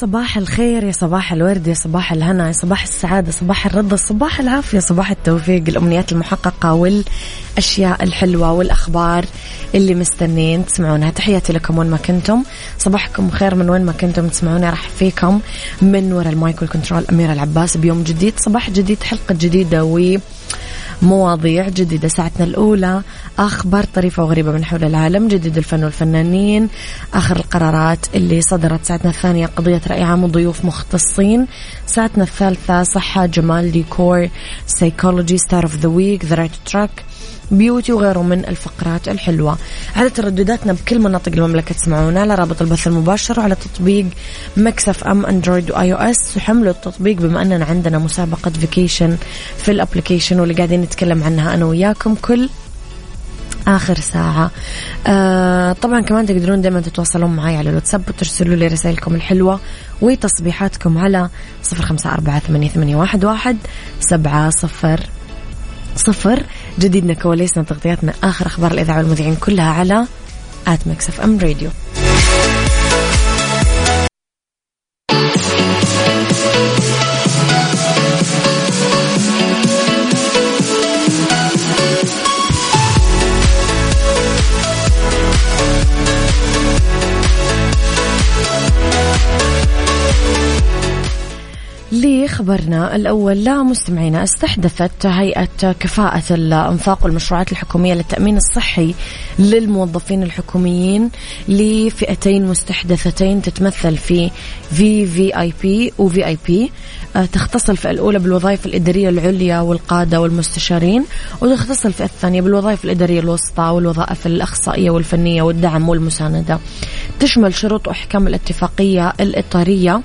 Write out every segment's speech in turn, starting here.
صباح الخير يا صباح الورد يا صباح الهنا يا صباح السعادة صباح الرضا صباح العافية صباح التوفيق. الأمنيات المحققة والأشياء الحلوة والأخبار اللي مستنين تسمعونها. تحياتي لكم وين ما كنتم. صباحكم خير من وين ما كنتم تسمعوني. راح فيكم من وراء ال mic وال control أميرة العباس. بيوم جديد صباح جديد حلقة جديدة و مواضيع جديدة. ساعتنا الأولى أخبار طريفة وغريبة من حول العالم جديد الفن والفنانين آخر القرارات اللي صدرت. ساعتنا الثانية قضية رأي عام وضيوف مختصين. ساعتنا الثالثة صحة جمال ديكور سيكولوجي star of the week the right track beauty وغيره من الفقرات الحلوة. على تردداتنا بكل مناطق المملكة تسمعونا على رابط البث المباشر وعلى تطبيق Mix FM Android و iOS وحملوا التطبيق بما أننا عندنا مسابقة vacation في ال application واللي قاعدين نتكلم عنها أنا وياكم كل آخر ساعة. آه طبعا كمان تقدرون دائما تتواصلون معي على الواتساب وترسلوا لي رسائلكم الحلوة وتصبيحاتكم على صفر خمسة أربعة ثمانية واحد سبعة صفر صفر. جديدنا كواليسنا تغطياتنا آخر أخبار الإذاعة والمذيعين كلها على at Mix FM Radio. لخبرنا الأول لا مستمعينا استحدثت هيئة كفاءة الأنفاق والمشروعات الحكومية للتأمين الصحي للموظفين الحكوميين لفئتين مستحدثتين تتمثل في في في اي بي وفي اي بي تختص الفئة الأولى بالوظائف الإدارية العليا والقادة والمستشارين وتختص الفئة الثانية بالوظائف الإدارية الوسطى والوظائف الأخصائية والفنية والدعم والمساندة. تشمل شروط وأحكام الاتفاقية الإطارية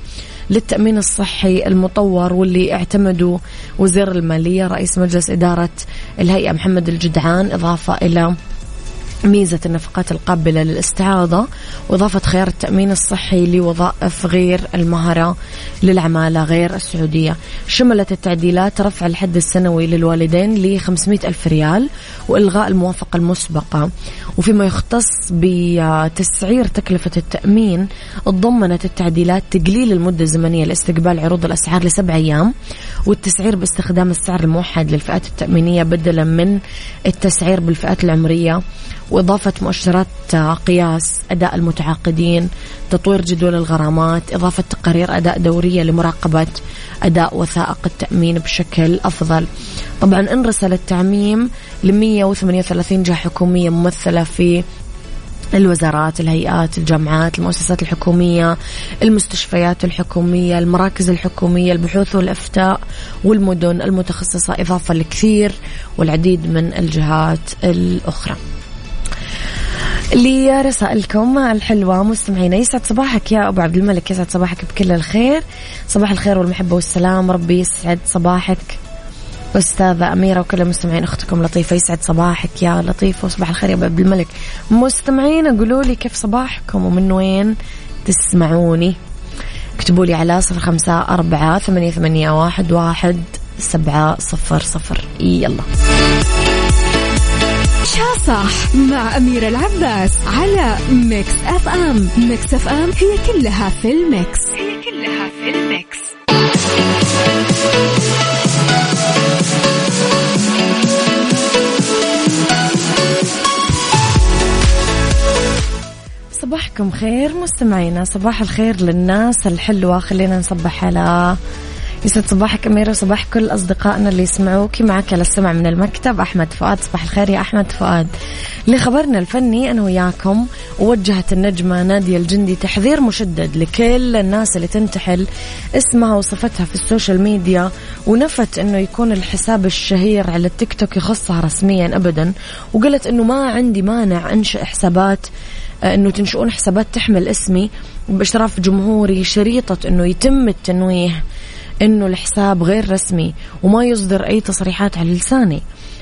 للتأمين الصحي المطور واللي اعتمدوا وزير المالية رئيس مجلس إدارة الهيئة محمد الجدعان إضافة إلى ميزة النفقات القابلة للاستعاضة وإضافة خيار التأمين الصحي لوظائف غير المهرة للعمالة غير السعودية. شملت التعديلات رفع الحد السنوي للوالدين ل 500 ألف ريال وإلغاء الموافقة المسبقة. وفيما يختص بتسعير تكلفة التأمين تضمنت التعديلات تقليل المدة الزمنية لاستقبال عروض الأسعار لسبع أيام والتسعير باستخدام السعر الموحد للفئات التأمينية بدلا من التسعير بالفئات العمرية. وإضافة مؤشرات قياس أداء المتعاقدين تطوير جدول الغرامات إضافة تقارير أداء دورية لمراقبة أداء وثائق التأمين بشكل أفضل. طبعا انرسل التعميم ل 138 جهة حكومية ممثلة في الوزارات الهيئات الجامعات المؤسسات الحكومية المستشفيات الحكومية المراكز الحكومية البحوث والإفتاء والمدن المتخصصة إضافة لكثير والعديد من الجهات الأخرى. لرسائلكم الحلوة مستمعينا يسعد صباحك يا أبو عبد الملك يسعد صباحك بكل الخير. صباح الخير والمحبة والسلام ربي يسعد صباحك. أستاذة أميرة وكل المستمعين أختكم لطيفة يسعد صباحك يا لطيفة. وصباح الخير يا أبو عبد الملك. مستمعين قولوا لي كيف صباحكم ومن وين تسمعوني؟ اكتبوا لي على صفر خمسة أربعة ثمانية, ثمانية واحد, واحد سبعة صفر صفر. يلا. عيشها صح مع أميرة العباس على Mix FM. Mix FM هي كلها في ال mix. هي كلها في الميكس. صباحكم خير مستمعينا صباح الخير للناس الحلوة. خلينا نصبح على يسعد صباحك أميرة وصباح كل أصدقائنا اللي يسمعوك. معك على السمع من المكتب أحمد فؤاد. صباح الخير يا أحمد فؤاد. لخبرنا الفني أنا وياكم وجهت النجمة نادية الجندي تحذير مشدد لكل الناس اللي تنتحل. اسمها وصفتها في ال social media ونفت أنه يكون الحساب الشهير على التيك توك يخصها رسميا أبدا. وقالت أنه ما عندي مانع أنشئ حسابات آه، أنه تنشؤون حسابات تحمل اسمي بإشراف جمهوري شريطة أنه يتم التنويه إنه الحساب غير رسمي وما يصدر أي تصريحات على لساني.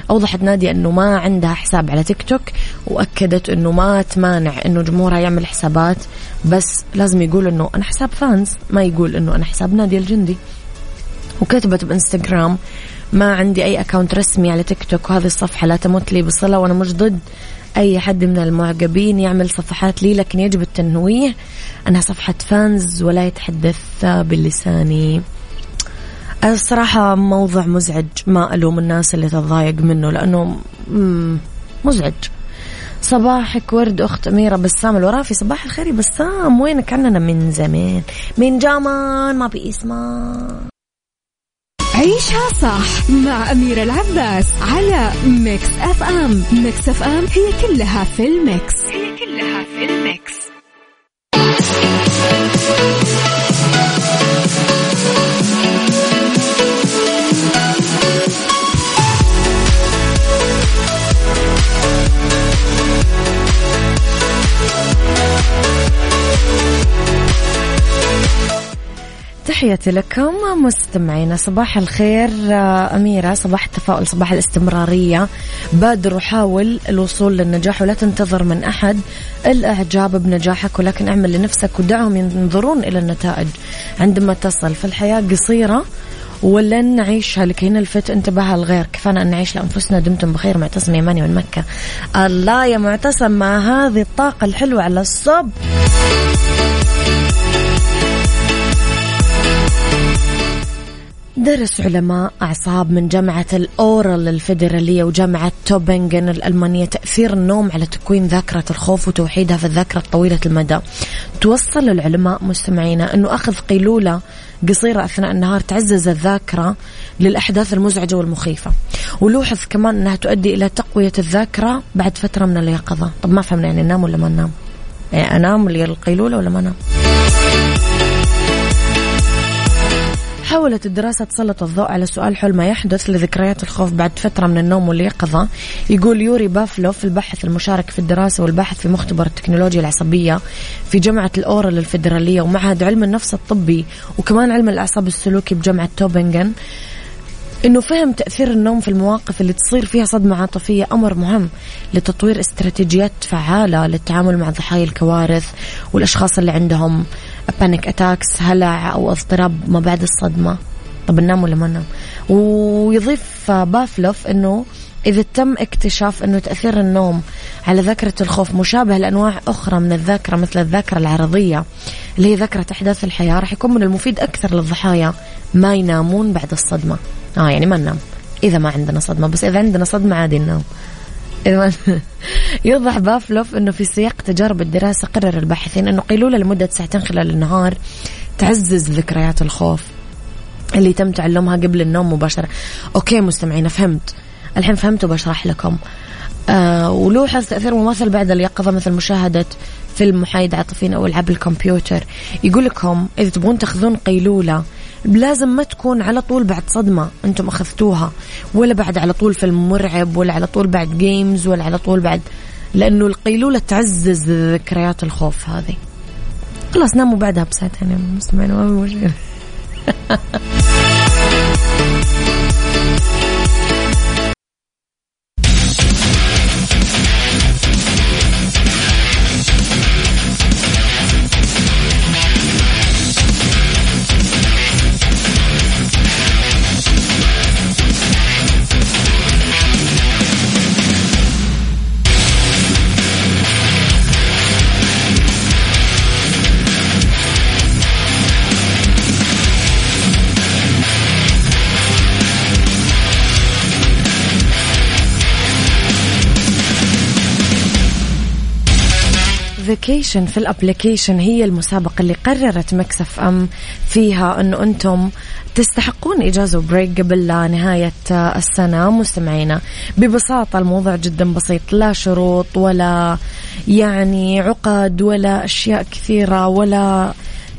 أوضحت نادية إنه ما عندها حساب على تيك توك وأكدت إنه ما تمانع إنه جمهورها يعمل حسابات بس لازم يقول إنه أنا حساب fans ما يقول إنه أنا حساب نادية الجندي. وكتبت بإنستغرام ما عندي أي account رسمي على تيك توك وهذه الصفحة لا تمت لي بصلة وأنا مش ضد أي حد من المعجبين يعمل صفحات لي لكن يجب التنويه. أنها صفحة fans ولا يتحدث بلساني الصراحة موضوع مزعج ما ألوم الناس اللي تتضايق منه لأنه مزعج. صباحك ورد أخت أميرة بسام الورافي صباح الخير بسام. وينك عننا من زمان؟ من جامان ما باسمه عيشها صح مع أميرة العباس على Mix FM. Mix FM هي كلها في ال mix. هي كلها في ال mix. تحياتي لكم مستمعينا صباح الخير آه، أميرة صباح التفاؤل صباح الاستمرارية. بادر وحاول الوصول للنجاح ولا تنتظر من أحد. الإعجاب بنجاحك ولكن اعمل لنفسك ودعهم ينظرون إلى النتائج. عندما تصل فالحياة قصيرة ولن نعيشها لكي نلفت انتباه الغير. كفانا أن نعيش لأنفسنا دمتم بخير معتصم يماني من مكة. الله يا معتصم مع هذه الطاقة الحلوة على الصب. درس علماء أعصاب من جامعة الأورال الفيدرالية وجامعة توبنغن الألمانية تأثير النوم على تكوين ذاكرة الخوف وتوحيدها في الذاكرة الطويلة المدى. توصل العلماء مستمعينا أنه أخذ قيلولة قصيرة أثناء النهار تعزز الذاكرة للأحداث المزعجة والمخيفة. ولوحظ كمان أنها تؤدي إلى تقوية الذاكرة بعد فترة من اليقظة. طب ما فهمنا يعني ننام ولا ما ننام؟ يعني أنام القيلولة ولا ما أنام حاولت الدراسة تسلط الضوء على سؤال حول ما يحدث لذكريات الخوف بعد فترة من النوم واليقظة. يقول يوري بافلوف الباحث المشارك في الدراسة والباحث في مختبر التكنولوجيا العصبية في جامعة الأورال الفيدرالية ومعهد علم النفس الطبي وكمان علم الأعصاب السلوكي بجامعة توبنغن. إنه فهم تأثير النوم في المواقف اللي تصير فيها صدمة عاطفية أمر مهم لتطوير استراتيجيات فعالة للتعامل مع ضحايا الكوارث والأشخاص اللي عندهم panic attacks هلع أو اضطراب ما بعد الصدمة. طب ننام ولا ما ننام؟ ويضيف بافلوف إنه إذا تم اكتشاف أنه تأثير النوم على ذاكرة الخوف مشابه لأنواع أخرى من الذاكرة مثل الذاكرة العرضية اللي هي ذاكرة أحداث الحياة راح يكون من المفيد أكثر للضحايا ما ينامون بعد الصدمة. آه يعني ما ننام إذا ما عندنا صدمة بس إذا عندنا صدمة عادي ننام. يوضح بافلوف أنه في سياق تجارب الدراسة قرر الباحثين أنه قيلولة لمدة ساعتين خلال النهار تعزز ذكريات الخوف اللي تم تعلمها قبل النوم مباشرة. أوكي مستمعين فهمت. الحين فهمت وبشرح لكم. آه ولوحظ تأثير مماثل بعد اليقظة مثل مشاهدة فيلم محايد عاطفي أو ألعاب الكمبيوتر. يقول لكم إذا تبغون تأخذون قيلولة لازم ما تكون على طول بعد صدمة أنتم أخذتوها ولا بعد على طول فيلم مرعب ولا على طول بعد جيمز ولا على طول بعد لأنه القيلولة تعزز ذكريات الخوف هذه. خلاص ناموا بعدها بساعتين يا مستمعين ما مشكلة. vacation في ال application هي المسابقة اللي قررت Mix FM فيها انه أنتم تستحقون إجازة و break قبل نهاية السنة. مستمعينا ببساطة الموضوع جدا بسيط لا شروط ولا يعني عقد ولا أشياء كثيرة ولا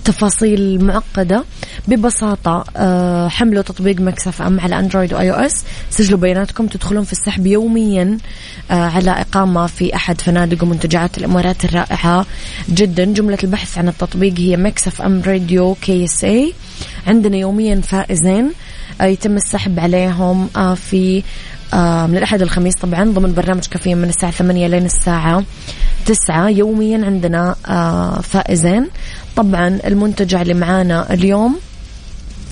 تفاصيل معقدة. ببساطة آه، حملوا تطبيق Mix FM على Android و iOS. سجلوا بياناتكم. تدخلون في السحب يوميا آه، على إقامة في أحد فنادق ومنتجعات الإمارات الرائعة جدا. جملة البحث عن التطبيق هي Mix FM Radio KSA. عندنا يوميا فائزين آه، يتم السحب عليهم في من الأحد الخميس طبعا ضمن برنامج كافيين من الساعة ثمانية لين الساعة تسعة. يوميا عندنا فائزين. طبعا المنتجع اللي معانا اليوم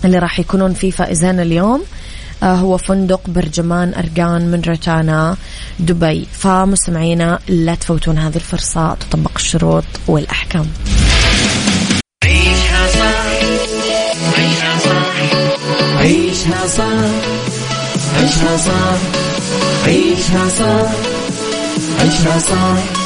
اللي راح يكونون فيه فائزين اليوم آه هو فندق برجمان أرقان من روتانا دبي. فمستمعينا لا تفوتون هذه الفرصة تطبق الشروط والأحكام. عيشها صح. عيشها صح. عيشها صح. عيشها صح. عيشها صح. عيشها صح.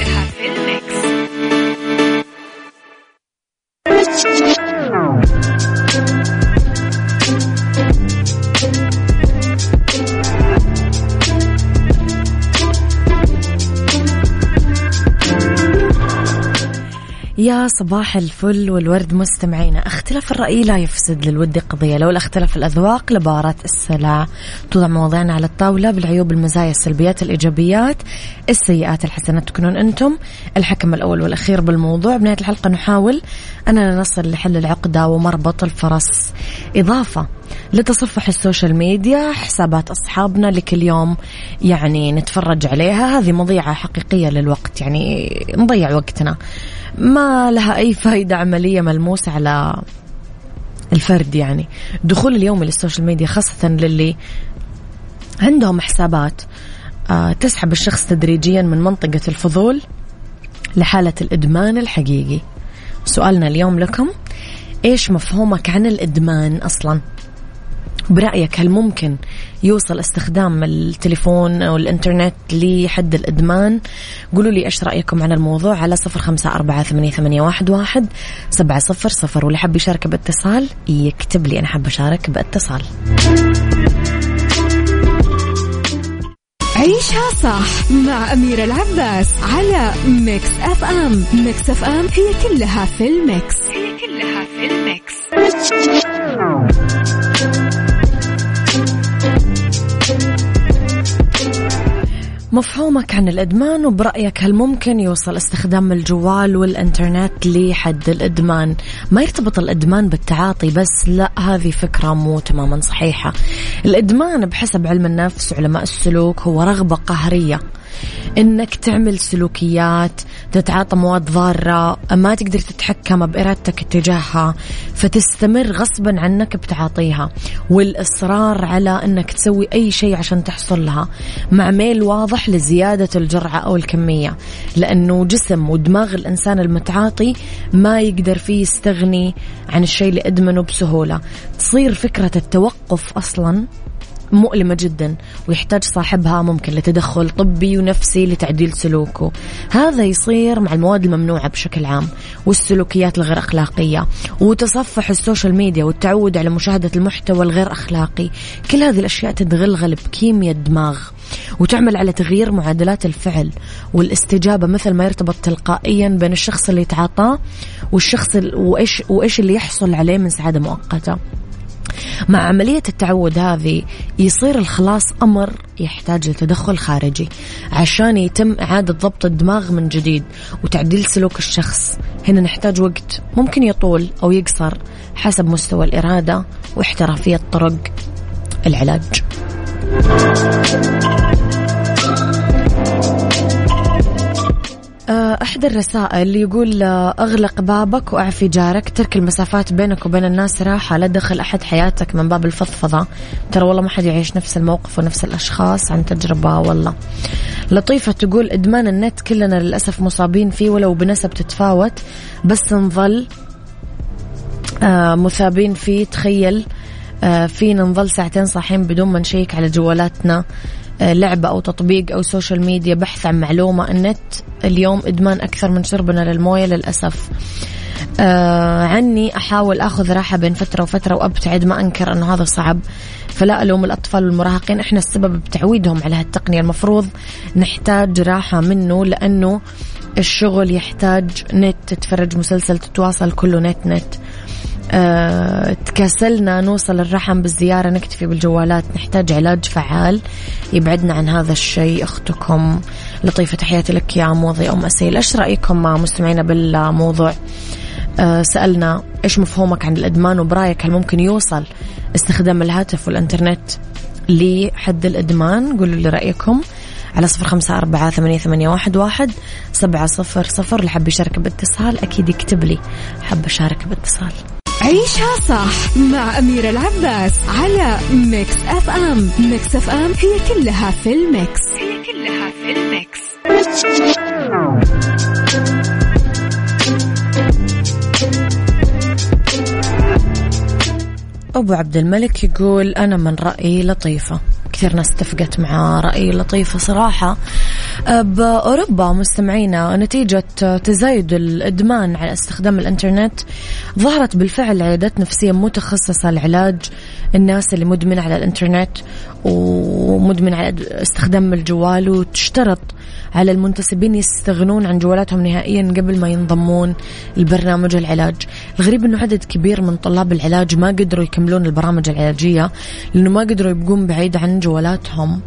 يا صباح الفل والورد مستمعينا. اختلاف الرأي لا يفسد للود قضية. لولا اختلاف الأذواق لبارت السلع. توضع مواضيعنا على الطاولة بالعيوب المزايا السلبيات الإيجابيات. السيئات الحسنات تكونون أنتم. الحكم الأول والأخير بالموضوع. بنهاية الحلقة نحاول أننا نصل لحل العقدة ومربط الفرس. إضافة لتصفح السوشيال ميديا حسابات أصحابنا لكل يوم. يعني نتفرج عليها. هذه مضيعة حقيقية للوقت. يعني نضيع وقتنا. ما لها أي فائدة عملية ملموسة على الفرد يعني. دخول اليومي للسوشيال ميديا خاصة للي عندهم حسابات آه، تسحب الشخص تدريجيا من منطقة الفضول لحالة الإدمان الحقيقي. سؤالنا اليوم لكم إيش مفهومك عن الإدمان أصلا؟ برأيك هل ممكن يوصل استخدام التليفون أو الإنترنت لحد الإدمان؟ قولوا لي إيش رأيكم عن الموضوع على صفر خمسة أربعة ثمانية, واحد, سبعة صفر صفر. واللي حب يشارك باتصال يكتب لي. أنا حاب أشارك باتصال. عيشها صح مع أميرة العباس على Mix FM. Mix FM هي كلها في ال mix. هي كلها في ال mix. مفهومك عن الإدمان وبرأيك هل ممكن يوصل استخدام الجوال والإنترنت لحد الإدمان؟ ما يرتبط الإدمان بالتعاطي بس لا هذه فكرة مو تماما صحيحة. الإدمان بحسب علم النفس وعلماء السلوك هو رغبة قهرية. إنك تعمل سلوكيات تتعاطى مواد ضارة ما تقدر تتحكم بإرادتك اتجاهها فتستمر غصبا عنك بتعاطيها والإصرار على إنك تسوي أي شيء عشان تحصل لها مع ميل واضح لزيادة الجرعة أو الكمية لأنه جسم ودماغ الإنسان المتعاطي ما يقدر فيه يستغني عن الشيء اللي إدمنه بسهولة. تصير فكرة التوقف أصلا مؤلمة جدا ويحتاج صاحبها ممكن لتدخل طبي ونفسي لتعديل سلوكه. هذا يصير مع المواد الممنوعة بشكل عام والسلوكيات الغير أخلاقية وتصفح السوشيال ميديا والتعود على مشاهدة المحتوى الغير أخلاقي. كل هذه الأشياء تتغلغل بكيمياء الدماغ وتعمل على تغيير معادلات الفعل والاستجابة مثل ما يرتبط تلقائيا بين الشخص اللي يتعاطاه والشخص وإيش, وإيش اللي يحصل عليه من سعادة مؤقتة. مع عملية التعود هذه يصير الخلاص أمر يحتاج لتدخل خارجي عشان يتم إعادة ضبط الدماغ من جديد وتعديل سلوك الشخص. هنا نحتاج وقت ممكن يطول أو يقصر حسب مستوى الإرادة واحترافية طرق العلاج. أحد الرسائل يقول آه، أغلق بابك وأعفي جارك. ترك المسافات بينك وبين الناس راحة لا دخل أحد حياتك من باب الفضفضة. ترى والله ما حد يعيش نفس الموقف ونفس الأشخاص عن تجربة والله. لطيفة تقول إدمان النت كلنا للأسف مصابين فيه ولو بنسب تتفاوت بس نظل آه، مثابين فيه. تخيل فينا نظل ساعتين صاحيين بدون ما نشيك على جوالاتنا. لعبة أو تطبيق أو social media بحث عن معلومة. النت اليوم إدمان أكثر من شربنا للموية للأسف. آه عني أحاول أخذ راحة بين فترة وفترة وأبتعد ما أنكر أنه هذا صعب. فلا ألوم الأطفال والمراهقين. إحنا السبب بتعويدهم على هالتقنية. المفروض نحتاج راحة منه لأنه الشغل يحتاج نت تتفرج مسلسل تتواصل كله نت نت. أه تكاسلنا نوصل الرحم بالزيارة نكتفي بالجوالات نحتاج علاج فعال. يبعدنا عن هذا الشيء أختكم. لطيفة تحياتي لك يا موضي أم أسيل. إيش رأيكم مستمعينا بالموضوع؟ أه سألنا إيش مفهومك عن الإدمان وبرايك هل ممكن يوصل استخدام الهاتف والإنترنت لحد الإدمان؟ قولوا لي رأيكم. على صفر خمسة أربعة ثمانية, ثمانية واحد, واحد سبعة صفر صفر. اللي حب يشارك باتصال أكيد يكتب لي. حب أشارك باتصال. عيشها صح مع أميرة العباس على Mix FM. Mix FM هي كلها في ال mix. هي كلها في ال mix. أبو عبد الملك يقول أنا من رأيي لطيفة. كثير ناس اتفقت مع رأي لطيفة صراحة. بأوروبا مستمعينا نتيجة تزايد الإدمان على استخدام الإنترنت ظهرت بالفعل عيادات نفسية متخصصة لعلاج الناس اللي مدمن على الإنترنت ومدمن على استخدام الجوال وتشترط على المنتسبين يستغنون عن جوالاتهم نهائيا قبل ما ينضمون لبرنامج العلاج. الغريب أنه عدد كبير من طلاب العلاج ما قدروا يكملون البرامج العلاجية لأنه ما قدروا يبقون بعيد عن جوالاتهم.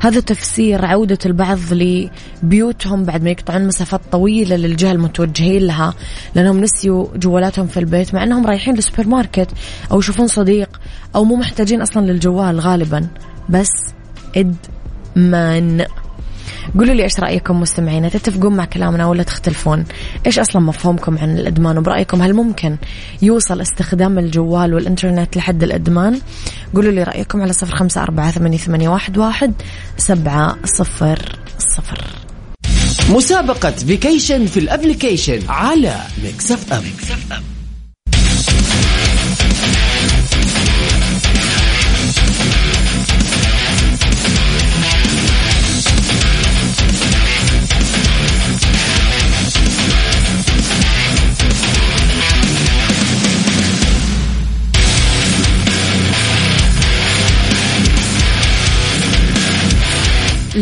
هذا تفسير عودة البعض لبيوتهم بعد ما يقطعون مسافات طويلة للجهة المتوجهين لها لأنهم نسيوا جوالاتهم في البيت مع أنهم رايحين للسوبر ماركت أو يشوفون صديق أو مو محتاجين أصلا للجوال غالبا بس إدمان قولوا لي إيش رأيكم مستمعينا؟ تتفقون مع كلامنا ولا تختلفون؟ إيش أصلا مفهومكم عن الإدمان؟ وبرأيكم هل ممكن يوصل استخدام الجوال والإنترنت لحد الإدمان؟ قولوا لي رأيكم على صفر خمسة أربعة ثمانية, ثمانية واحد, واحد سبعة صفر صفر. مسابقة vacation في ال application على Mix FM, Mix FM.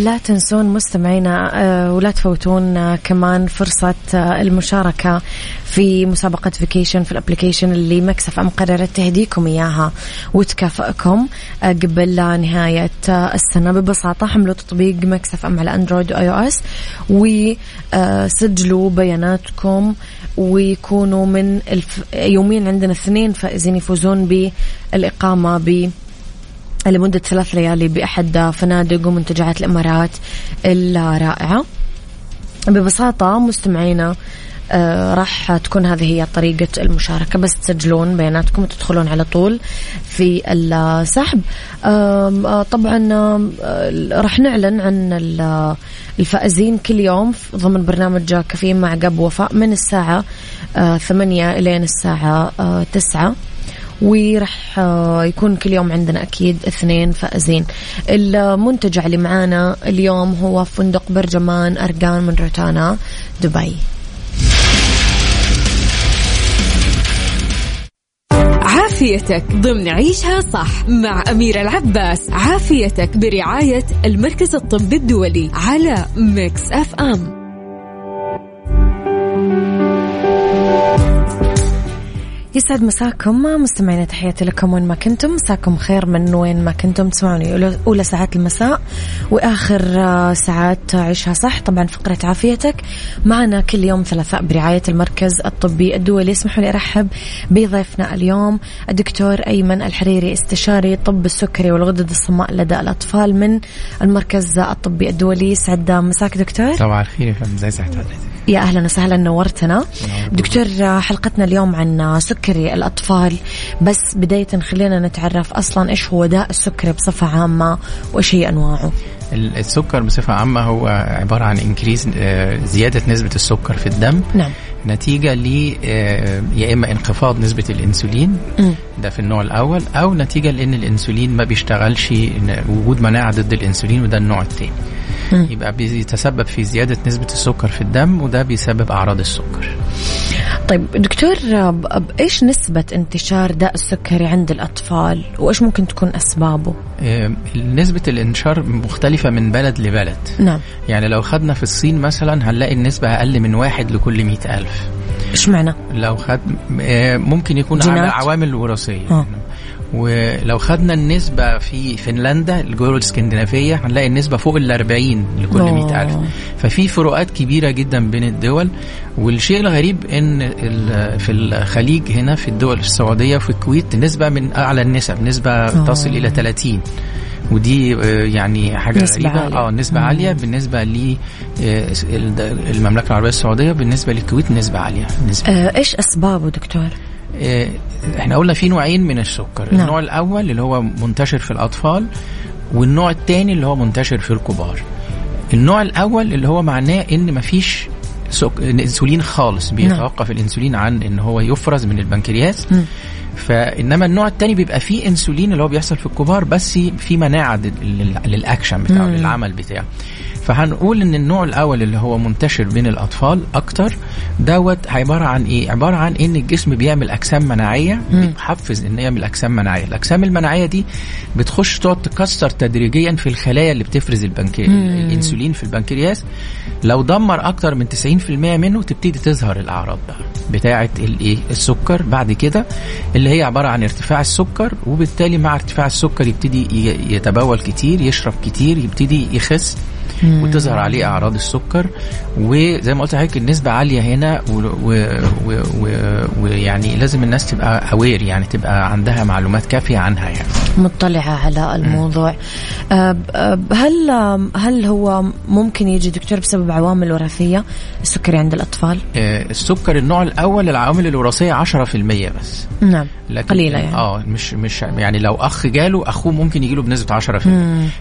لا تنسون مستمعينا آه، ولا تفوتون آه، كمان فرصة آه، المشاركة في مسابقة vacation في ال application اللي Mix FM قررت تهديكم إياها وتكافئكم قبل نهاية السنة. ببساطة حملوا تطبيق Mix FM على Android و iOS وسجلوا بياناتكم ويكونوا من الف... يوميا عندنا اثنين فائزين يفوزون بالإقامة ب لمدة ثلاث ليالي بأحد فنادق ومنتجعات الإمارات الرائعة. ببساطة مستمعينا آه راح تكون هذه هي طريقة المشاركة. بس تسجلون بياناتكم وتدخلون على طول في السحب. آه طبعا آه راح نعلن عن الفائزين كل يوم ضمن برنامج كافيين مع قب وفاء من الساعة ثمانية إلين الساعة تسعة. وراح آه، يكون كل يوم عندنا أكيد اثنين فائزين المنتجع اللي معانا اليوم هو فندق برجمان أرجان من روتانا دبي. عافيتك ضمن عيشها صح مع أميرة العباس. عافيتك برعاية المركز الطبي الدولي على ميكس أف أم. يسعد مساكم مستمعينا تحياتي لكم وين ما كنتم. مساكم خير من وين ما كنتم تسمعوني. أولى ساعات المساء وآخر آه، ساعات عيشها صح. طبعا فقرة عافيتك. معنا كل يوم ثلاثاء برعاية المركز الطبي الدولي. اسمحوا لي أرحب بضيفنا اليوم الدكتور أيمن الحريري استشاري طب السكري والغدد الصماء لدى الأطفال من المركز الطبي الدولي. يسعد مساك دكتور. صباح الخير يا فندم. ازي حضرتك يا أهلا وسهلا نورتنا. دكتور حلقتنا اليوم عن سكري الأطفال. بس بداية خلينا نتعرف أصلا إيش هو داء السكري بصفة عامة وإيش هي أنواعه. السكر بصفة عامة هو عبارة عن increase زيادة نسبة السكر في الدم. نعم. نتيجة ل يا إما انخفاض نسبة الأنسولين. م. ده في النوع الأول. أو نتيجة لأن الأنسولين ما بيشتغلش وجود مناعة ضد الأنسولين وده النوع الثاني. يبقى بيتسبب في زيادة نسبة السكر في الدم وده بيسبب أعراض السكر. طيب دكتور إيش نسبة انتشار داء السكري عند الأطفال؟ وإيش ممكن تكون أسبابه؟ نسبة الانتشار مختلفة من بلد لبلد. نعم. يعني لو خدنا في الصين مثلا هنلاقي النسبة أقل من واحد لكل مئة ألف. إيش معنى؟ لو خد ممكن يكون على عوامل وراثية آه. ولو خدنا النسبة في فنلندا الجورو الإسكندنافية هنلاقي النسبة فوق ال 40 لكل 100 ألف. ففي فروقات كبيرة جدا بين الدول. والشيء الغريب إن في الخليج هنا في الدول السعودية وفي الكويت نسبة من أعلى النسب نسبة تصل إلى 30 ودي يعني حاجة نسبة غريبة. عالية. آه نسبة مم. عالية. بالنسبة للمملكه العربية السعودية بالنسبة للكويت نسبة عالية. نسبة. آه إيش أسبابه دكتور؟ آه، إحنا قلنا في نوعين من السكر نعم. النوع الأول اللي هو منتشر في الأطفال والنوع الثاني اللي هو منتشر في الكبار النوع الأول اللي هو معناه إن مفيش سك... إنسولين خالص بيتوقف الإنسولين عن إن هو يفرز من البنكرياس مم. فإنما النوع الثاني بيبقى فيه إنسولين اللي هو بيحصل في الكبار بس في مناعة لل- للأكشن بتاعه مم. للعمل بتاعه. فهنقول إن النوع الأول اللي هو منتشر بين الأطفال أكتر دوت عبارة عن إيه؟ عبارة عن إن الجسم بيعمل أجسام مناعية بيحفز إن يعمل أجسام مناعية. الأجسام المناعية دي بتخش تقعد تكسر تدريجيا في الخلايا اللي بتفرز البنكرياس الإنسولين في البنكرياس. لو دمر أكتر من 90% منه تبتدي تظهر الأعراض بقى بتاعة الايه السكر. بعد كده اللي هي عبارة عن ارتفاع السكر وبالتالي مع ارتفاع السكر يبتدي يتبول كتير يشرب كتير يبتدي يخس. وتظهر عليه أعراض السكر وزي ما قلت لحضرتك النسبة عالية هنا ويعني لازم الناس تبقى aware يعني تبقى عندها معلومات كافية عنها يعني. مطلعة على الموضوع. آه، آه، هل هل هو ممكن يجي دكتور بسبب عوامل وراثية؟ السكري عند الأطفال؟ آه، السكر النوع الأول العوامل الوراثية 10% بس. نعم لكن قليلة يعني. آه مش مش يعني لو أخ جاله أخوه ممكن يجيله بنسبة 10%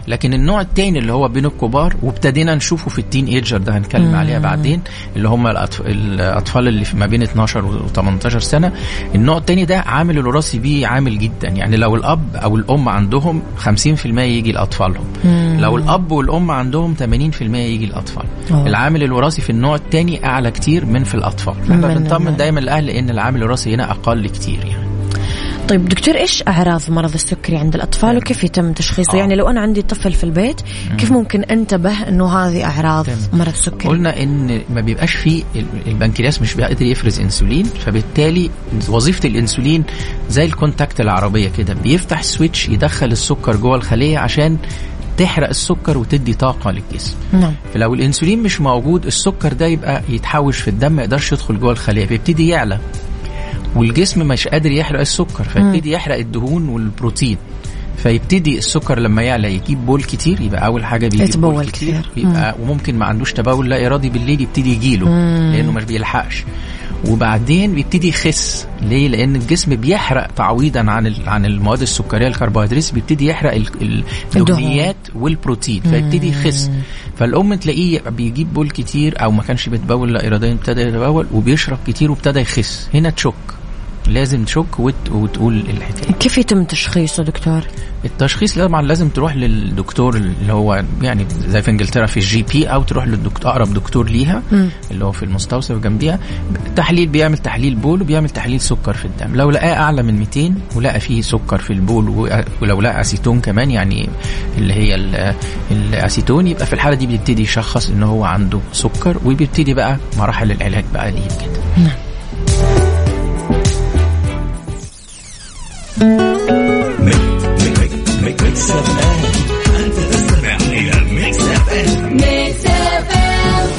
لكن النوع الثاني اللي هو بين الكبار وابتدينا نشوفه في ال teenager ده هنتكلم عليها بعدين اللي هم. الأطفال اللي في ما بين 12 و 18 سنة. النوع الثاني ده عامل الوراثي بيه عامل جدا. يعني لو الأب أو الأم عندهم 50% يجي لأطفالهم. لو الأب والأم عندهم 80% يجي الاطفال أوه. العامل الوراثي في النوع الثاني أعلى كتير من في الأطفال. إحنا من- بنطمن دايما الاهل إن العامل الوراثي هنا أقل كتير يعني. طيب دكتور إيش أعراض مرض السكري عند الأطفال وكيف يتم تشخيصه؟ آه. يعني لو أنا عندي طفل في البيت كيف ممكن أنتبه إنه هذه أعراض. مرض السكري؟ قلنا إن ما بيبقاش فيه ال- البنكرياس مش بيقدر يفرز إنسولين فبالتالي وظيفة الإنسولين زي ال contact العربية كده بيفتح switch يدخل السكر جوه الخلية عشان تحرق السكر وتدي طاقة للجسم نعم فلو الإنسولين مش موجود السكر ده يبقى يتحوش في الدم ما يقدرش يدخل جوه الخلية فيبتدي يعلى والجسم مش قادر يحرق السكر فيبتدي يحرق الدهون والبروتين. فيبتدي السكر لما يعلى يجيب بول كتير يبقى أول حاجة بيجيب يتبول بول كتير. كتير يبقى وممكن ما عندوش تبول لا إرادي بالليل يبتدي يجيله لأنه مش بيلحقش. وبعدين بيبتدي يخس. ليه؟ لأن الجسم بيحرق تعويضا عن عن المواد السكرية الكربوهيدرات بيبتدي يحرق ال- ال- الدهنيات والبروتين فيبتدي يخس. فالأم تلاقيه بيجيب بول كتير أو ما كانش بيتبول لا اراديا ابتدى يتبول وبيشرب كتير وابتدى يخس. هنا تشك. لازم تشك وت... وتقول الحكاية. كيف يتم تشخيصه دكتور؟ التشخيص طبعا لازم تروح للدكتور اللي هو يعني زي في انجلترا في ال GP أو تروح للدكتور أقرب دكتور ليها اللي هو في المستوصف جنبيها. تحليل بيعمل تحليل بول وبيعمل تحليل سكر في الدم. لو لقاه أعلى من 200 ولقى فيه سكر في البول ولو لقى أسيتون كمان يعني اللي هي ال- الأسيتون يبقى في الحالة دي بيبتدي يشخص إن هو عنده سكر وبيبتدي بقى مراحل العلاج بقى ليه كده.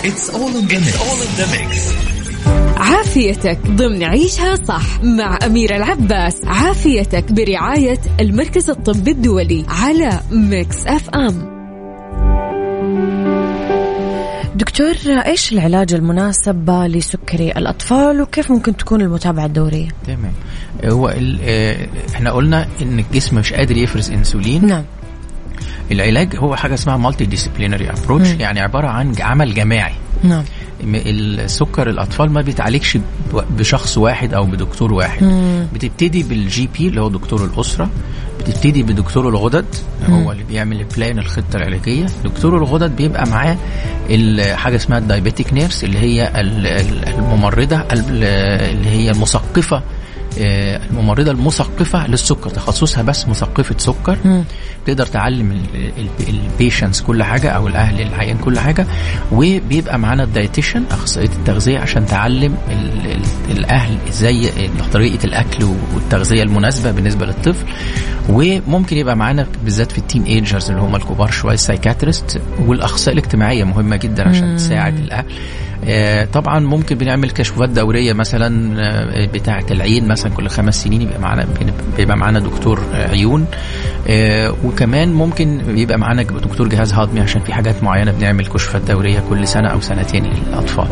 It's all in the mix. All in the mix. عافيتك ضمن عيشها صح مع أميرة العباس عافيتك برعاية المركز الطبي الدولي على ميكس أف أم دكتور إيش العلاج المناسب لسكري الأطفال وكيف ممكن تكون المتابعة الدورية؟ تمام هو ال- آه، إحنا قلنا إن الجسم مش قادر يفرز إنسولين نعم العلاج هو حاجة اسمها multidisciplinary approach يعني عبارة عن عمل جماعي. نعم. السكر الأطفال ما بيتعالجش بشخص واحد أو بدكتور واحد. بتبتدي بال GP اللي هو دكتور الأسرة بتبتدي بدكتور الغدد هو اللي بيعمل ال plan الخطة العلاجية. دكتور الغدد بيبقى معاه حاجة اسمها ال diabetic nurse اللي هي ال- ال- الممرضة ال- اللي هي المثقفة الممرضة المثقفة للسكر تخصصها بس مثقفة سكر. تقدر تعلم ال patients كل حاجة أو الأهل العيان كل حاجة. وبيبقى معانا ال dietitian أخصائية التغذية عشان تعلم ال ال الأهل إزاي طريقة الأكل والتغذية المناسبة بالنسبة للطفل. وممكن يبقى معانا بالذات في ال teenagers اللي هم الكبار شوية ال psychiatrist والأخصائية الاجتماعية مهمة جدا عشان تساعد الأهل. آه، طبعا ممكن بنعمل كشوفات دورية مثلا آه، بتاعة العين مثلا كل خمس سنين يبقى معانا بيبقى معانا دكتور عيون. آه، وكمان ممكن بيبقى معانا دكتور جهاز هضمي عشان في حاجات معينة بنعمل كشوفات دورية كل سنة أو سنتين للأطفال.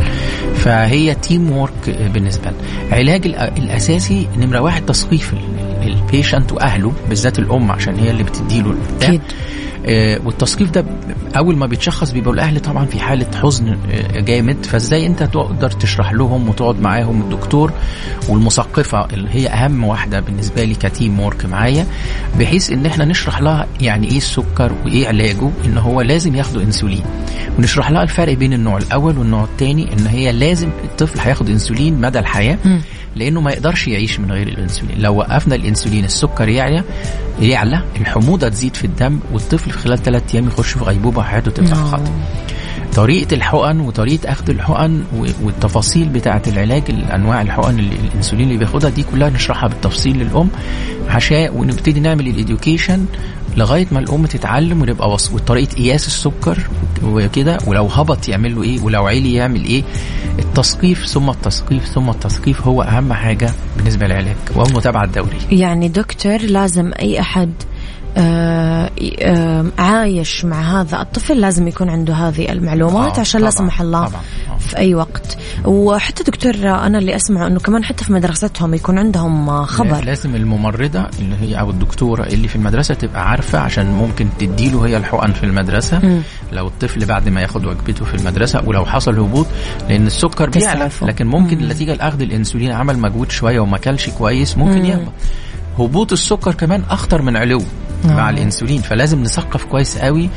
فهي teamwork بالنسبة لنا. علاج الأساسي نمرة واحد تثقيف ال patient وأهله بالذات الأم عشان هي اللي بتديله البتاع. أكيد. آه، والتثقيف ده أول ما بيتشخص بيبقوا الأهل طبعا في حالة حزن آه، جامد. فإزاي أنت تقدر تشرح لهم وتقعد معاهم؟ الدكتور والمثقفة اللي هي أهم واحدة بالنسبة لي كتيم وورك معايا بحيث إن إحنا نشرح لها يعني إيه السكر وإيه علاجه إن هو لازم ياخدوا إنسولين. ونشرح لها الفرق بين النوع الأول والنوع الثاني إن هي لازم الطفل هياخد إنسولين مدى الحياة. لأنه ما يقدرش يعيش من غير الإنسولين. لو وقفنا الإنسولين السكر يعلى يعلى الحموضة تزيد في الدم والطفل في خلال ثلاث أيام يخش في غيبوبة وحياته تبقى في خطر طريقة الحقن وطريقة أخذ الحقن والتفاصيل بتاعة العلاج الأنواع الحقن اللي الإنسولين اللي بياخدها دي كلها نشرحها بالتفصيل للأم. عشان ونبتدي نعمل الاديوكيشن لغاية ما الأم تتعلم ونبقى وص... وطريقة قياس السكر وكده ولو هبط يعمل له إيه ولو عالي يعمل إيه التثقيف ثم التثقيف ثم التثقيف هو أهم حاجة بالنسبة للعلاج والمتابعه الدوريه يعني دكتور لازم أي أحد عايش مع هذا الطفل لازم يكون عنده هذه المعلومات آه، عشان لا سمح الله طبعاً، آه. في أي وقت وحتى دكتور آه، أنا اللي اسمعه إنه كمان حتى في مدرستهم يكون عندهم آه، خبر لازم الممرضة اللي هي أو الدكتوره اللي في المدرسة تبقى عارفة عشان ممكن تديله هي الحقن في المدرسة مم. لو الطفل بعد ما ياخد وجبته في المدرسة ولو حصل هبوط لأن السكر بيعلى. لكن ممكن مم. نتيجة لاخذ الإنسولين عمل مجهود شوية وما كلش كويس ممكن مم. يهبط هبوط السكر كمان أخطر من علو آه. مع الإنسولين فلازم نثقف كويس قوي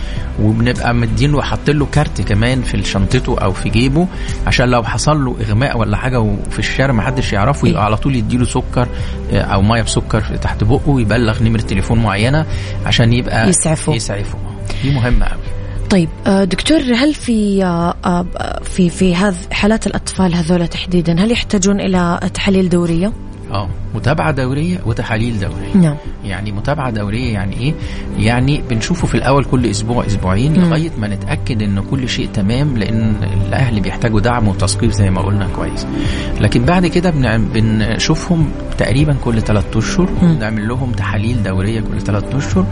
وبنبقى مدينه وحاطين له كارت كمان في شنطته أو في جيبه عشان لو حصل له إغماء ولا حاجة وفي الشارع ما حدش يعرفه يبقى على طول يديله سكر آه، أو مية بسكر تحت بقه ويبلغ نمرة تليفون معينة عشان يبقى يسعفه. يسعفه دي مهمة قوي طيب آه، دكتور هل في آه، في في هذ حالات الأطفال هذول تحديدا هل يحتاجون إلى تحاليل دورية؟ آه. متابعة دورية وتحاليل دورية. نعم. يعني متابعة دورية يعني إيه؟ يعني بنشوفه في الأول كل أسبوع أسبوعين. لغاية ما نتأكد ان كل شيء تمام لأن الأهل بيحتاجوا دعم وتثقيف زي ما قلنا كويس. لكن بعد كده بنشوفهم تقريبا كل ثلاث أشهر. بنعمل لهم تحاليل دورية كل ثلاث أشهر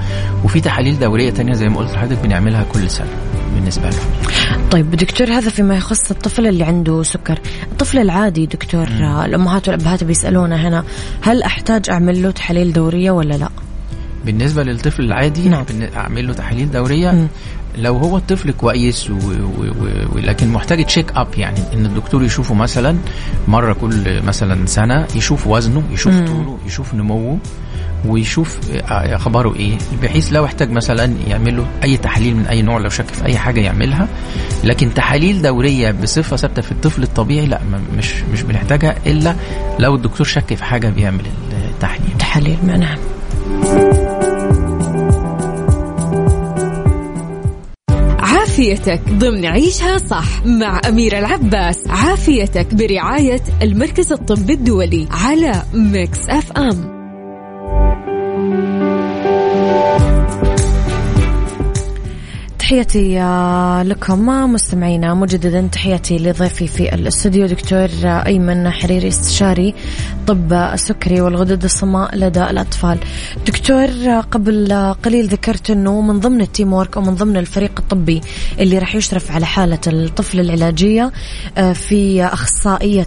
وفي تحاليل دورية تانية زي ما قلت لحضرتك بنعملها كل سنة. بالنسبة لهم طيب دكتور هذا فيما يخص الطفل اللي عنده سكر الطفل العادي دكتور آه، الأمهات والأبهات بيسألونا هنا هل أحتاج أعمل له تحاليل دورية ولا لا؟ بالنسبة للطفل العادي نعم. أعمل له تحاليل دورية مم. لو هو الطفل كويس و... و... و... ولكن محتاج check up يعني إن الدكتور يشوفه مثلا مرة كل مثلا سنة يشوف وزنه يشوف مم. طوله يشوف نموه ويشوف آه، أخباره إيه بحيث لو احتاج مثلا يعمل له أي تحاليل من أي نوع لو شك في أي حاجة يعملها. لكن تحاليل دورية بصفة ثابتة في الطفل الطبيعي لا مش مش بنحتاجها إلا لو الدكتور شك في حاجة بيعمل التحليل. تحاليل نعم عافيتك ضمن عيشها صح مع أميرة العباس. عافيتك برعاية المركز الطبي الدولي على ميكس أف أم. تحياتي آه، لكم مستمعينا مجددا تحياتي لضيفي في الاستوديو دكتور آه، أيمن حريري استشاري طب السكري والغدد الصماء لدى الأطفال. دكتور آه، قبل قليل ذكرت إنه من ضمن ال teamwork أو من ضمن الفريق الطبي اللي راح يشرف على حالة الطفل العلاجية في أخصائية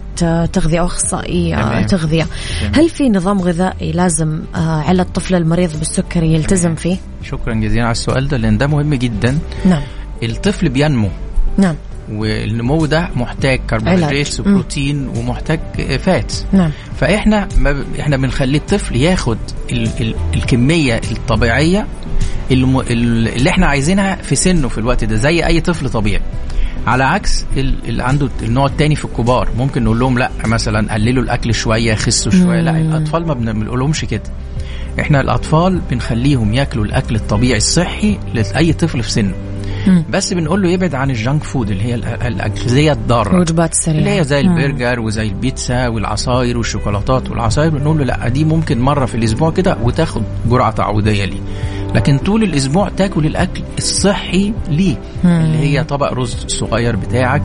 تغذية أو اخصائيه تغذية. هل في نظام غذائي لازم على الطفل المريض بالسكري يلتزم فيه؟ شكرا جزيلا على السؤال ده لأن ده مهم جدا نعم. الطفل بينمو. نعم. والنمو ده محتاج كربوهيدرات وبروتين ومحتاج فات. نعم. فإحنا ما إحنا بنخلي الطفل ياخد ال ال الكمية الطبيعية الم اللي إحنا عايزينها في سنه في الوقت ده زي أي طفل طبيعي. على عكس اللي عنده النوع الثاني في الكبار. ممكن نقول لهم لا مثلا قللوا الأكل شوية خسوا شوية. لا الأطفال ما بنقولهمش كده. إحنا الأطفال بنخليهم ياكلوا الأكل الطبيعي الصحي لأي طفل في سنه. بس بنقول له يبعد عن ال junk food اللي هي الاغذيه الضاره الوجبات السريعة. اللي هي زي البرجر وزي البيتزا والعصاير والشوكولاتات والعصاير. بنقول له لا دي ممكن مرة في الأسبوع كده وتاخد جرعة تعويضيه ليه. لكن طول الأسبوع تاكل الأكل الصحي ليه. اللي هي طبق رز صغير بتاعك.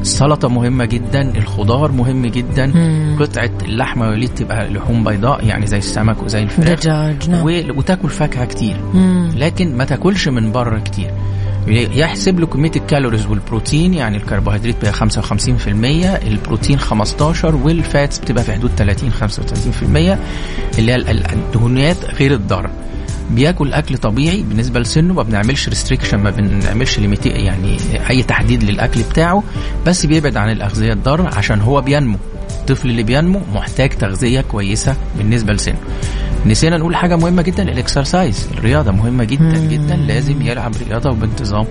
السلطه مهمة جدا الخضار مهم جدا مم. قطعة اللحمة ولازم تبقى لحوم بيضاء يعني زي السمك وزي الفراخ دجاج نعم. وتاكل فاكهة كتير مم. لكن ما تاكلش من بره كتير يحسب له كميه ال calories والبروتين يعني الكربوهيدرات بقى 55% البروتين 15 وال fats بتبقى في حدود 30 35% اللي هي الدهونيات غير الضاره بياكل أكل طبيعي بالنسبة لسنه ما بنعملش restriction ما بنعملش يعني أي تحديد للأكل بتاعه بس بيبعد عن الأغذية الضارة عشان هو بينمو. الطفل اللي بينمو محتاج تغذية كويسة بالنسبة لسنه. نسينا نقول حاجة مهمة جدا ال exercise. الرياضة مهمة جدا. جدا. لازم يلعب رياضة وبانتظام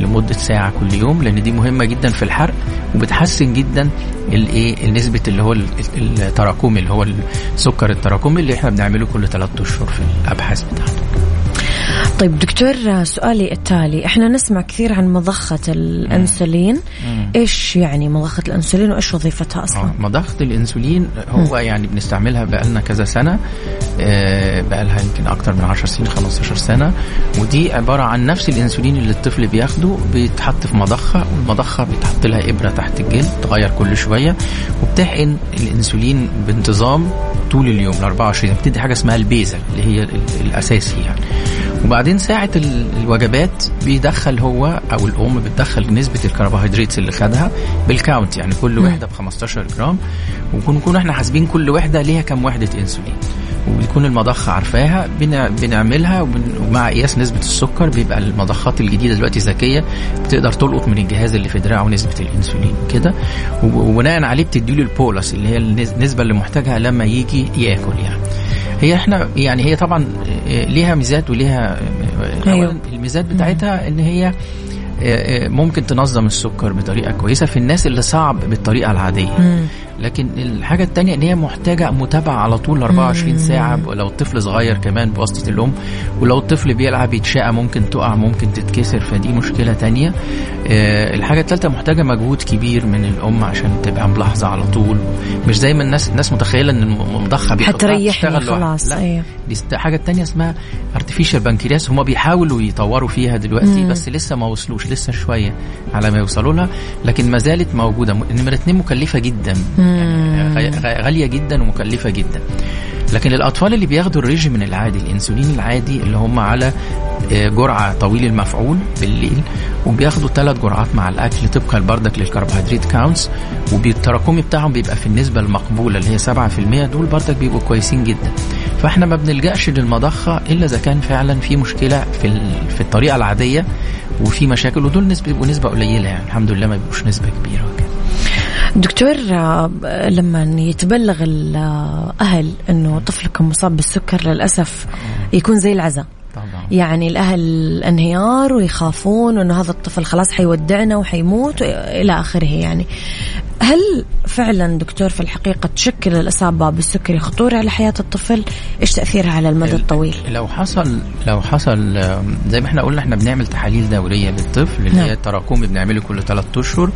لمدة ساعة كل يوم لأن دي مهمة جدا في الحرق وبتحسن جدا الايه نسبه اللي هو التراكمي اللي هو السكر التراكمي اللي إحنا بنعمله كل ثلاثة أشهر في الأبحاث بتاعته. طيب دكتور سؤالي التالي إحنا نسمع كثير عن مضخة الأنسولين. إيش يعني مضخة الأنسولين وإيش وظيفتها أصلا؟ آه مضخة الأنسولين هو. يعني بنستعملها بقالنا كذا سنة آه بقالها يمكن أكتر من 10 سنين 15 سنة ودي عبارة عن نفس الأنسولين اللي الطفل بياخده بيتحط في مضخة والمضخة بيتحط لها إبرة تحت الجلد تغير كل شوية وبتحقن الأنسولين بانتظام طول اليوم ال 24 بتدي حاجة اسمها ال basal اللي هي الاساسي يعني وبعدين ساعة الوجبات بيدخل هو أو الأم بتدخل نسبة الكربوهيدرات اللي خدها بال count يعني كل وحدة ب 15 جرام. ونكون إحنا حاسبين كل وحدة ليها كم وحدة إنسولين. وبيكون المضخة عارفاها بنعملها ومع قياس نسبة السكر بيبقى المضخات الجديدة دلوقتي ذكية بتقدر تلقط من الجهاز اللي في دراعه نسبة الإنسولين كده. وبناء عليه بتديله البولس اللي هي النسبة اللي محتاجها لما يجي ياكل يعني. هي إحنا يعني هي طبعا ليها ميزات وليها أيوه. الميزات بتاعتها إن هي ممكن تنظم السكر بطريقة كويسة في الناس اللي صعب بالطريقة العادية مم. لكن الحاجة الثانية إن هي محتاجة متابعة على طول 24 ساعة لو الطفل صغير كمان بواسطة الأم ولو الطفل بيلعب يتشقى ممكن تقع ممكن تتكسر فدي مشكلة تانية. أه الحاجة الثالثه محتاجة مجهود كبير من الأم عشان تبقى ملاحظة على طول. مش زي ما الناس الناس متخيلة إن المضخة هتريحني خلاص لا أيوه. دي حاجة ثانية اسمها ارتفيشال بنكرياس هم بيحاولوا يطوروا فيها دلوقتي مم. بس لسه ما وصلوش لسه شوية على ما يوصلوا لها لكن ما زالت موجودة. نمره اثنين مكلفة جدا. يعني غالية جدا ومكلفة جدا. لكن الأطفال اللي بياخدوا الريجيم العادي الإنسولين العادي اللي هم على جرعة طويل المفعول بالليل وبياخدوا ثلاث جرعات مع الأكل طبقا بردك للكربوهيدرات counts والتراكمي بتاعهم بيبقى في النسبة المقبولة اللي هي 7% دول بردك بيبقوا كويسين جدا. فإحنا ما بنلجأش للمضخة إلا إذا كان فعلا في مشكلة في في الطريقة العادية وفي مشاكل ودول نسبة بيبقوا نسبة قليلة يعني الحمد لله ما بيبقوش نسبة كبيرة وكده. دكتور لما يتبلغ الأهل أنه طفلكم مصاب بالسكر للأسف يكون زي العزاء طبعا. يعني الأهل انهيار ويخافون أنه هذا الطفل خلاص حيودعنا وحيموت إلى آخره يعني هل فعلا دكتور في الحقيقة تشكل الإصابة بالسكري خطورة على حياة الطفل؟ إيش تأثيرها على المدى الطويل؟ لو حصل لو حصل زي ما إحنا قلنا إحنا بنعمل تحاليل دورية للطفل اللي هي التراكمي بنعمله كل ثلاث أشهر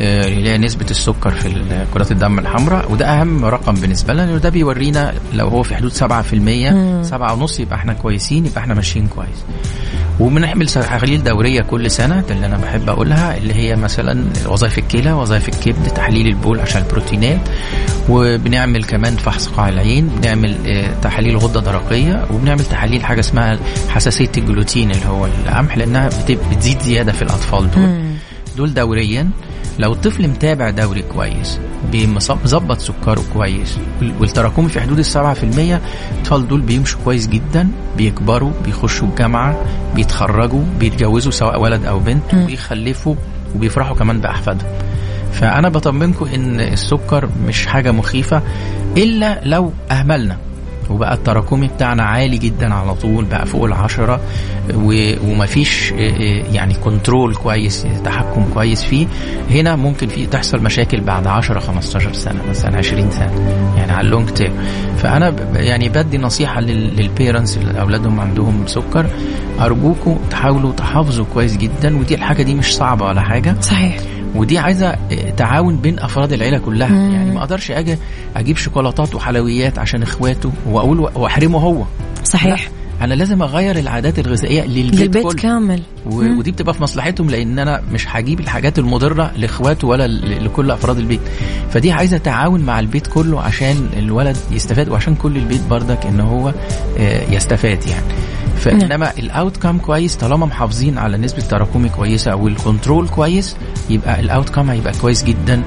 اللي هي نسبة السكر في كرات الدم الحمراء وده أهم رقم بالنسبة لنا وده بيورينا لو هو في حدود 7% 7.5 يبقى إحنا كويسين يبقى إحنا ماشيين كويس. وبنعمل تحاليل دورية كل سنة ده اللي أنا بحب أقولها اللي هي مثلا وظائف الكلى وظائف الكبد تحليل البول عشان البروتينات. وبنعمل كمان فحص قاع العين بنعمل آه، تحاليل غدة درقية وبنعمل تحاليل حاجة اسمها حساسية الجلوتين اللي هو القمح لأنها بت- بتزيد زيادة في الأطفال دول. دول دوريا. لو الطفل متابع دوري كويس بيظبط سكره كويس وال- والتراكمي في حدود السبعة في المية الأطفال دول بيمشوا كويس جدا بيكبروا بيخشوا الجامعة بيتخرجوا بيتجوزوا سواء ولد أو بنت وبيخلفوا وبيفرحوا كمان بأحفادهم. فأنا بطمنكم إن السكر مش حاجة مخيفة إلا لو أهملنا. وبقى التراكمي بتاعنا عالي جدا على طول بقى فوق العشرة ومفيش يعني control كويس تحكم كويس فيه. هنا ممكن في تحصل مشاكل بعد 10 15 سنة مثلا 20 سنة يعني على ال long term فأنا يعني بدي نصيحة لل parents اللي أولادهم عندهم سكر أرجوكم تحاولوا تحافظوا كويس جدا ودي الحاجة دي مش صعبة ولا حاجة. صحيح. ودي عايزة آه، تعاون بين أفراد العيلة كلها. يعني ما أقدرش أجي أجيب شوكولاتات وحلويات عشان إخواته وأقول وأحرمه هو. صحيح. لا، أنا لازم أغير العادات الغذائية للبيت, للبيت كله. كامل. و... ودي بتبقى في مصلحتهم لأن أنا مش هجيب الحاجات المضرة لاخواته ولا ل- لكل أفراد البيت. فدي عايزة تعاون مع البيت كله عشان الولد يستفاد وعشان كل البيت بردك إن هو آه، يستفاد يعني. فانما ال outcome كويس طالما محافظين على نسبة تراكمي كويسة أو ال control كويس يبقى ال outcome هيبقى كويس جدا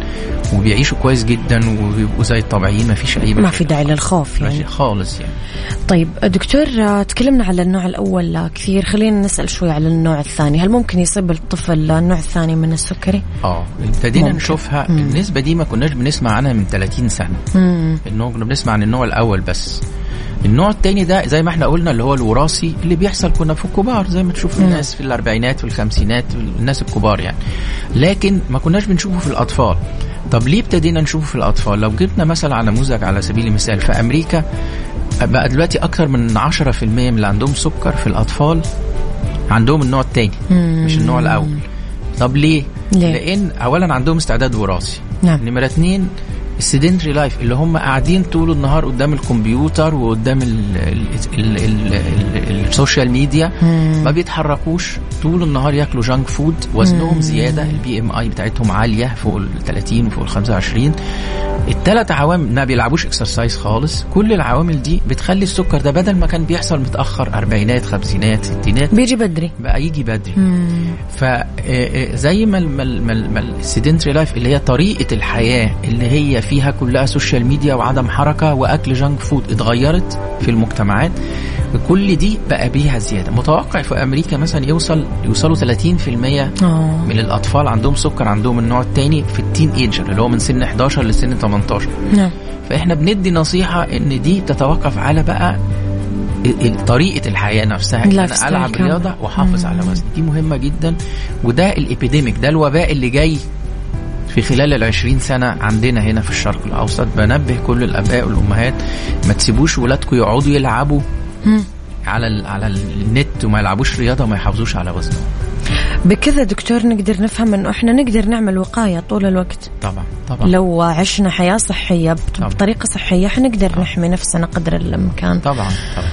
وبيعيشوا كويس جدا وبيبقوا زي الطبيعيين ما فيش أي ما في داعي للخوف يعني خالص يعني طيب دكتور تكلمنا على النوع الأول آه، كثير خلينا نسأل شوي على النوع الثاني هل ممكن يصيب الطفل النوع الثاني من السكري؟ آه ابتدينا. نشوفها مم. النسبة دي ما كناش بنسمع عنها من 30 سنة مم. إنه كنا بنسمع عن النوع الأول بس النوع التاني ده زي ما إحنا قلنا اللي هو الوراثي اللي بيحصل كنا في الكبار زي ما تشوف الناس في الأربعينات في الخمسينات الناس الكبار يعني. لكن ما كناش بنشوفه في الأطفال. طب ليه ابتدينا نشوفه في الأطفال؟ لو جبنا مثلا على نموذج على سبيل المثال في أمريكا بقى دلوقتي أكتر من 10% من اللي عندهم سكر في الأطفال عندهم النوع التاني مش النوع الأول. طب ليه؟ ليه؟ لأن اولا عندهم استعداد وراثي. نعم. نمرة اتنين ال sedentary life اللي هم قاعدين طول النهار قدام الكمبيوتر وقدام ال ال ال ال ال ال social media ما بيتحركوش. طول النهار ياكلوا junk food وزنهم زيادة. ال BMI بتاعتهم عالية فوق ال 30 وفوق ال 25 الثلاث عوامل ما بيلعبوش exercise خالص. كل العوامل دي بتخلي السكر ده بدل ما كان بيحصل متأخر أربعينات خمسينات ستينات بيجي بدري. بقى يجي بدري. فزي ما ال- ما ال sedentary life اللي هي طريقة الحياة اللي هي فيها كلها social media وعدم حركة وأكل junk food اتغيرت في المجتمعات. كل دي بقى بيها زيادة. متوقع في أمريكا مثلا يوصل يوصلوا 30% آه. من الأطفال عندهم سكر عندهم النوع الثاني في ال teenager اللي هو من سن 11 لسن 18 نعم. فإحنا بندي نصيحة إن دي تتوقف على بقى طريقة الحياة نفسها إن أنا ألعب. رياضة وأحافظ على وزني. دي مهمة جدا. وده الإبيديميك ده الوباء اللي جاي في خلال العشرين سنة عندنا هنا في الشرق الأوسط بنبه كل الآباء والأمهات ما تسيبوش ولادكم يقعدوا يلعبوا. على ال- على النت وما يلعبوش رياضة وما يحافظوش على وزنهم. بكذا دكتور نقدر نفهم إنه إحنا نقدر نعمل وقاية طول الوقت. طبعا طبعا. لو عشنا حياة صحية بط- طبعا. بطريقة صحية حنقدر نحمي نفسنا قدر الإمكان. طبعا طبعا.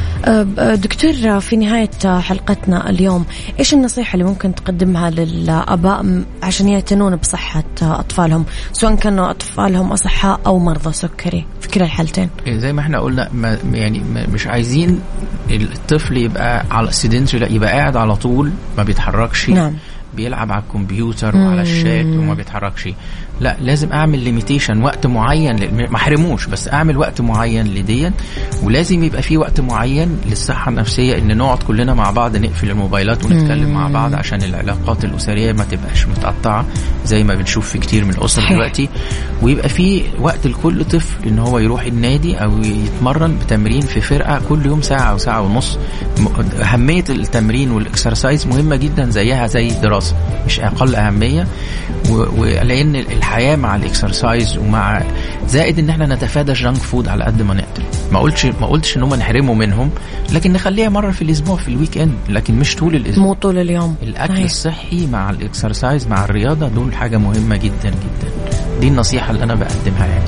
دكتور في نهاية حلقتنا اليوم إيش النصيحة اللي ممكن تقدمها للآباء عشان يعتنون بصحة أطفالهم سواء كانوا أطفالهم أصحاء أو مرضى؟ سكري في كلا الحالتين. زي ما إحنا قلنا ما يعني ما مش عايزين الطفل يبقى على sedentary لا يبقى قاعد على طول ما بيتحركش نعم. بيلعب على الكمبيوتر وعلى الشات وما بيتحركش. لا لازم أعمل ليميتيشن وقت معين ما أحرموش بس أعمل وقت معين لديت ولازم يبقى في وقت معين للصحة النفسية إن نقعد كلنا مع بعض نقفل الموبايلات ونتكلم مع بعض عشان العلاقات الأسرية ما تبقاش متقطعة زي ما بنشوف في كتير من الاسر. دلوقتي. ويبقى في وقت لكل طفل إن هو يروح النادي أو يتمرن بتمرين في فرقة كل يوم ساعة أو ساعة ونص. أهمية التمرين وال exercise مهمة جدا زيها زي الدراسة مش أقل أهمية. ولان الحياة مع ال exercise ومع زائد إن إحنا نتفادى ال junk food على قد ما نقدر. ما قلتش ما قلتش إن هم نحرمه منهم لكن نخليها مرة في الأسبوع في ال weekend لكن مش طول الأسبوع. مو طول اليوم. الأكل صحيح. الصحي مع ال exercise مع الرياضة دول حاجة مهمة جدا جدا. دي النصيحة اللي أنا بقدمها يعني.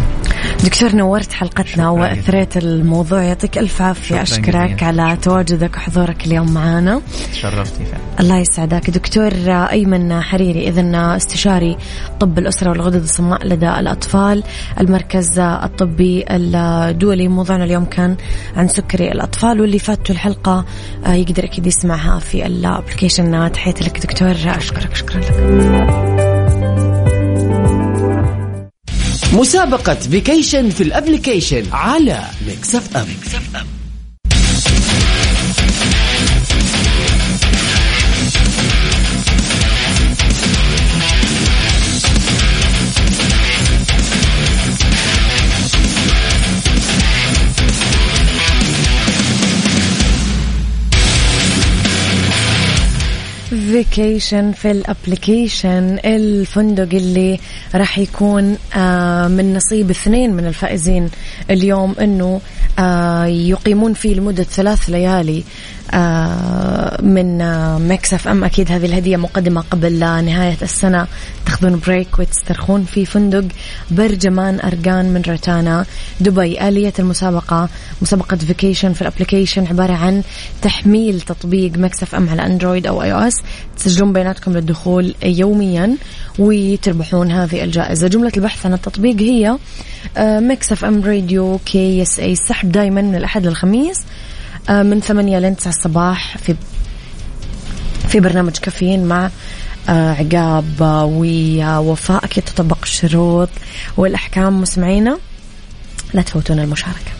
دكتور نورت حلقتنا وأثريت الموضوع. يعطيك ألف عافية. أشكرك على تواجدك وحضورك اليوم معنا. تشرفتي فعلا الله يسعدك. دكتور أيمن حريري اذا استشاري طب الأسرة والغدد الصماء لدى الأطفال المركز الطبي الدولي. موضوعنا اليوم كان عن سكري الأطفال واللي فاتوا الحلقة يقدر أكيد يسمعها في ال application. تحياتي لك دكتور. أشكرك. شكرا لك. مسابقة vacation في ال application على Mix FM, Mix FM. vacation في ال application الفندق اللي راح يكون آه، من نصيب اثنين من الفائزين اليوم إنه آه، يقيمون فيه لمدة ثلاث ليالي. من Mix FM. أكيد هذه الهدية مقدمة قبل نهاية السنة. تاخذون بريك وتسترخون في فندق برجمان أرجان من روتانا دبي. آلية المسابقة مسابقة vacation في ال application عبارة عن تحميل تطبيق Mix FM على Android أو iOS. تسجلون بياناتكم للدخول يوميا وتربحون هذه الجائزة. جملة البحث عن التطبيق هي Mix FM Radio KSA. السحب دائما من الأحد للخميس. آه، من ثمانية لين تسعة الصباح في في برنامج كافيين مع آه، عقاب ووفاء أكيد تطبق الشروط والأحكام. مسمعينا لا تفوتون المشاركة.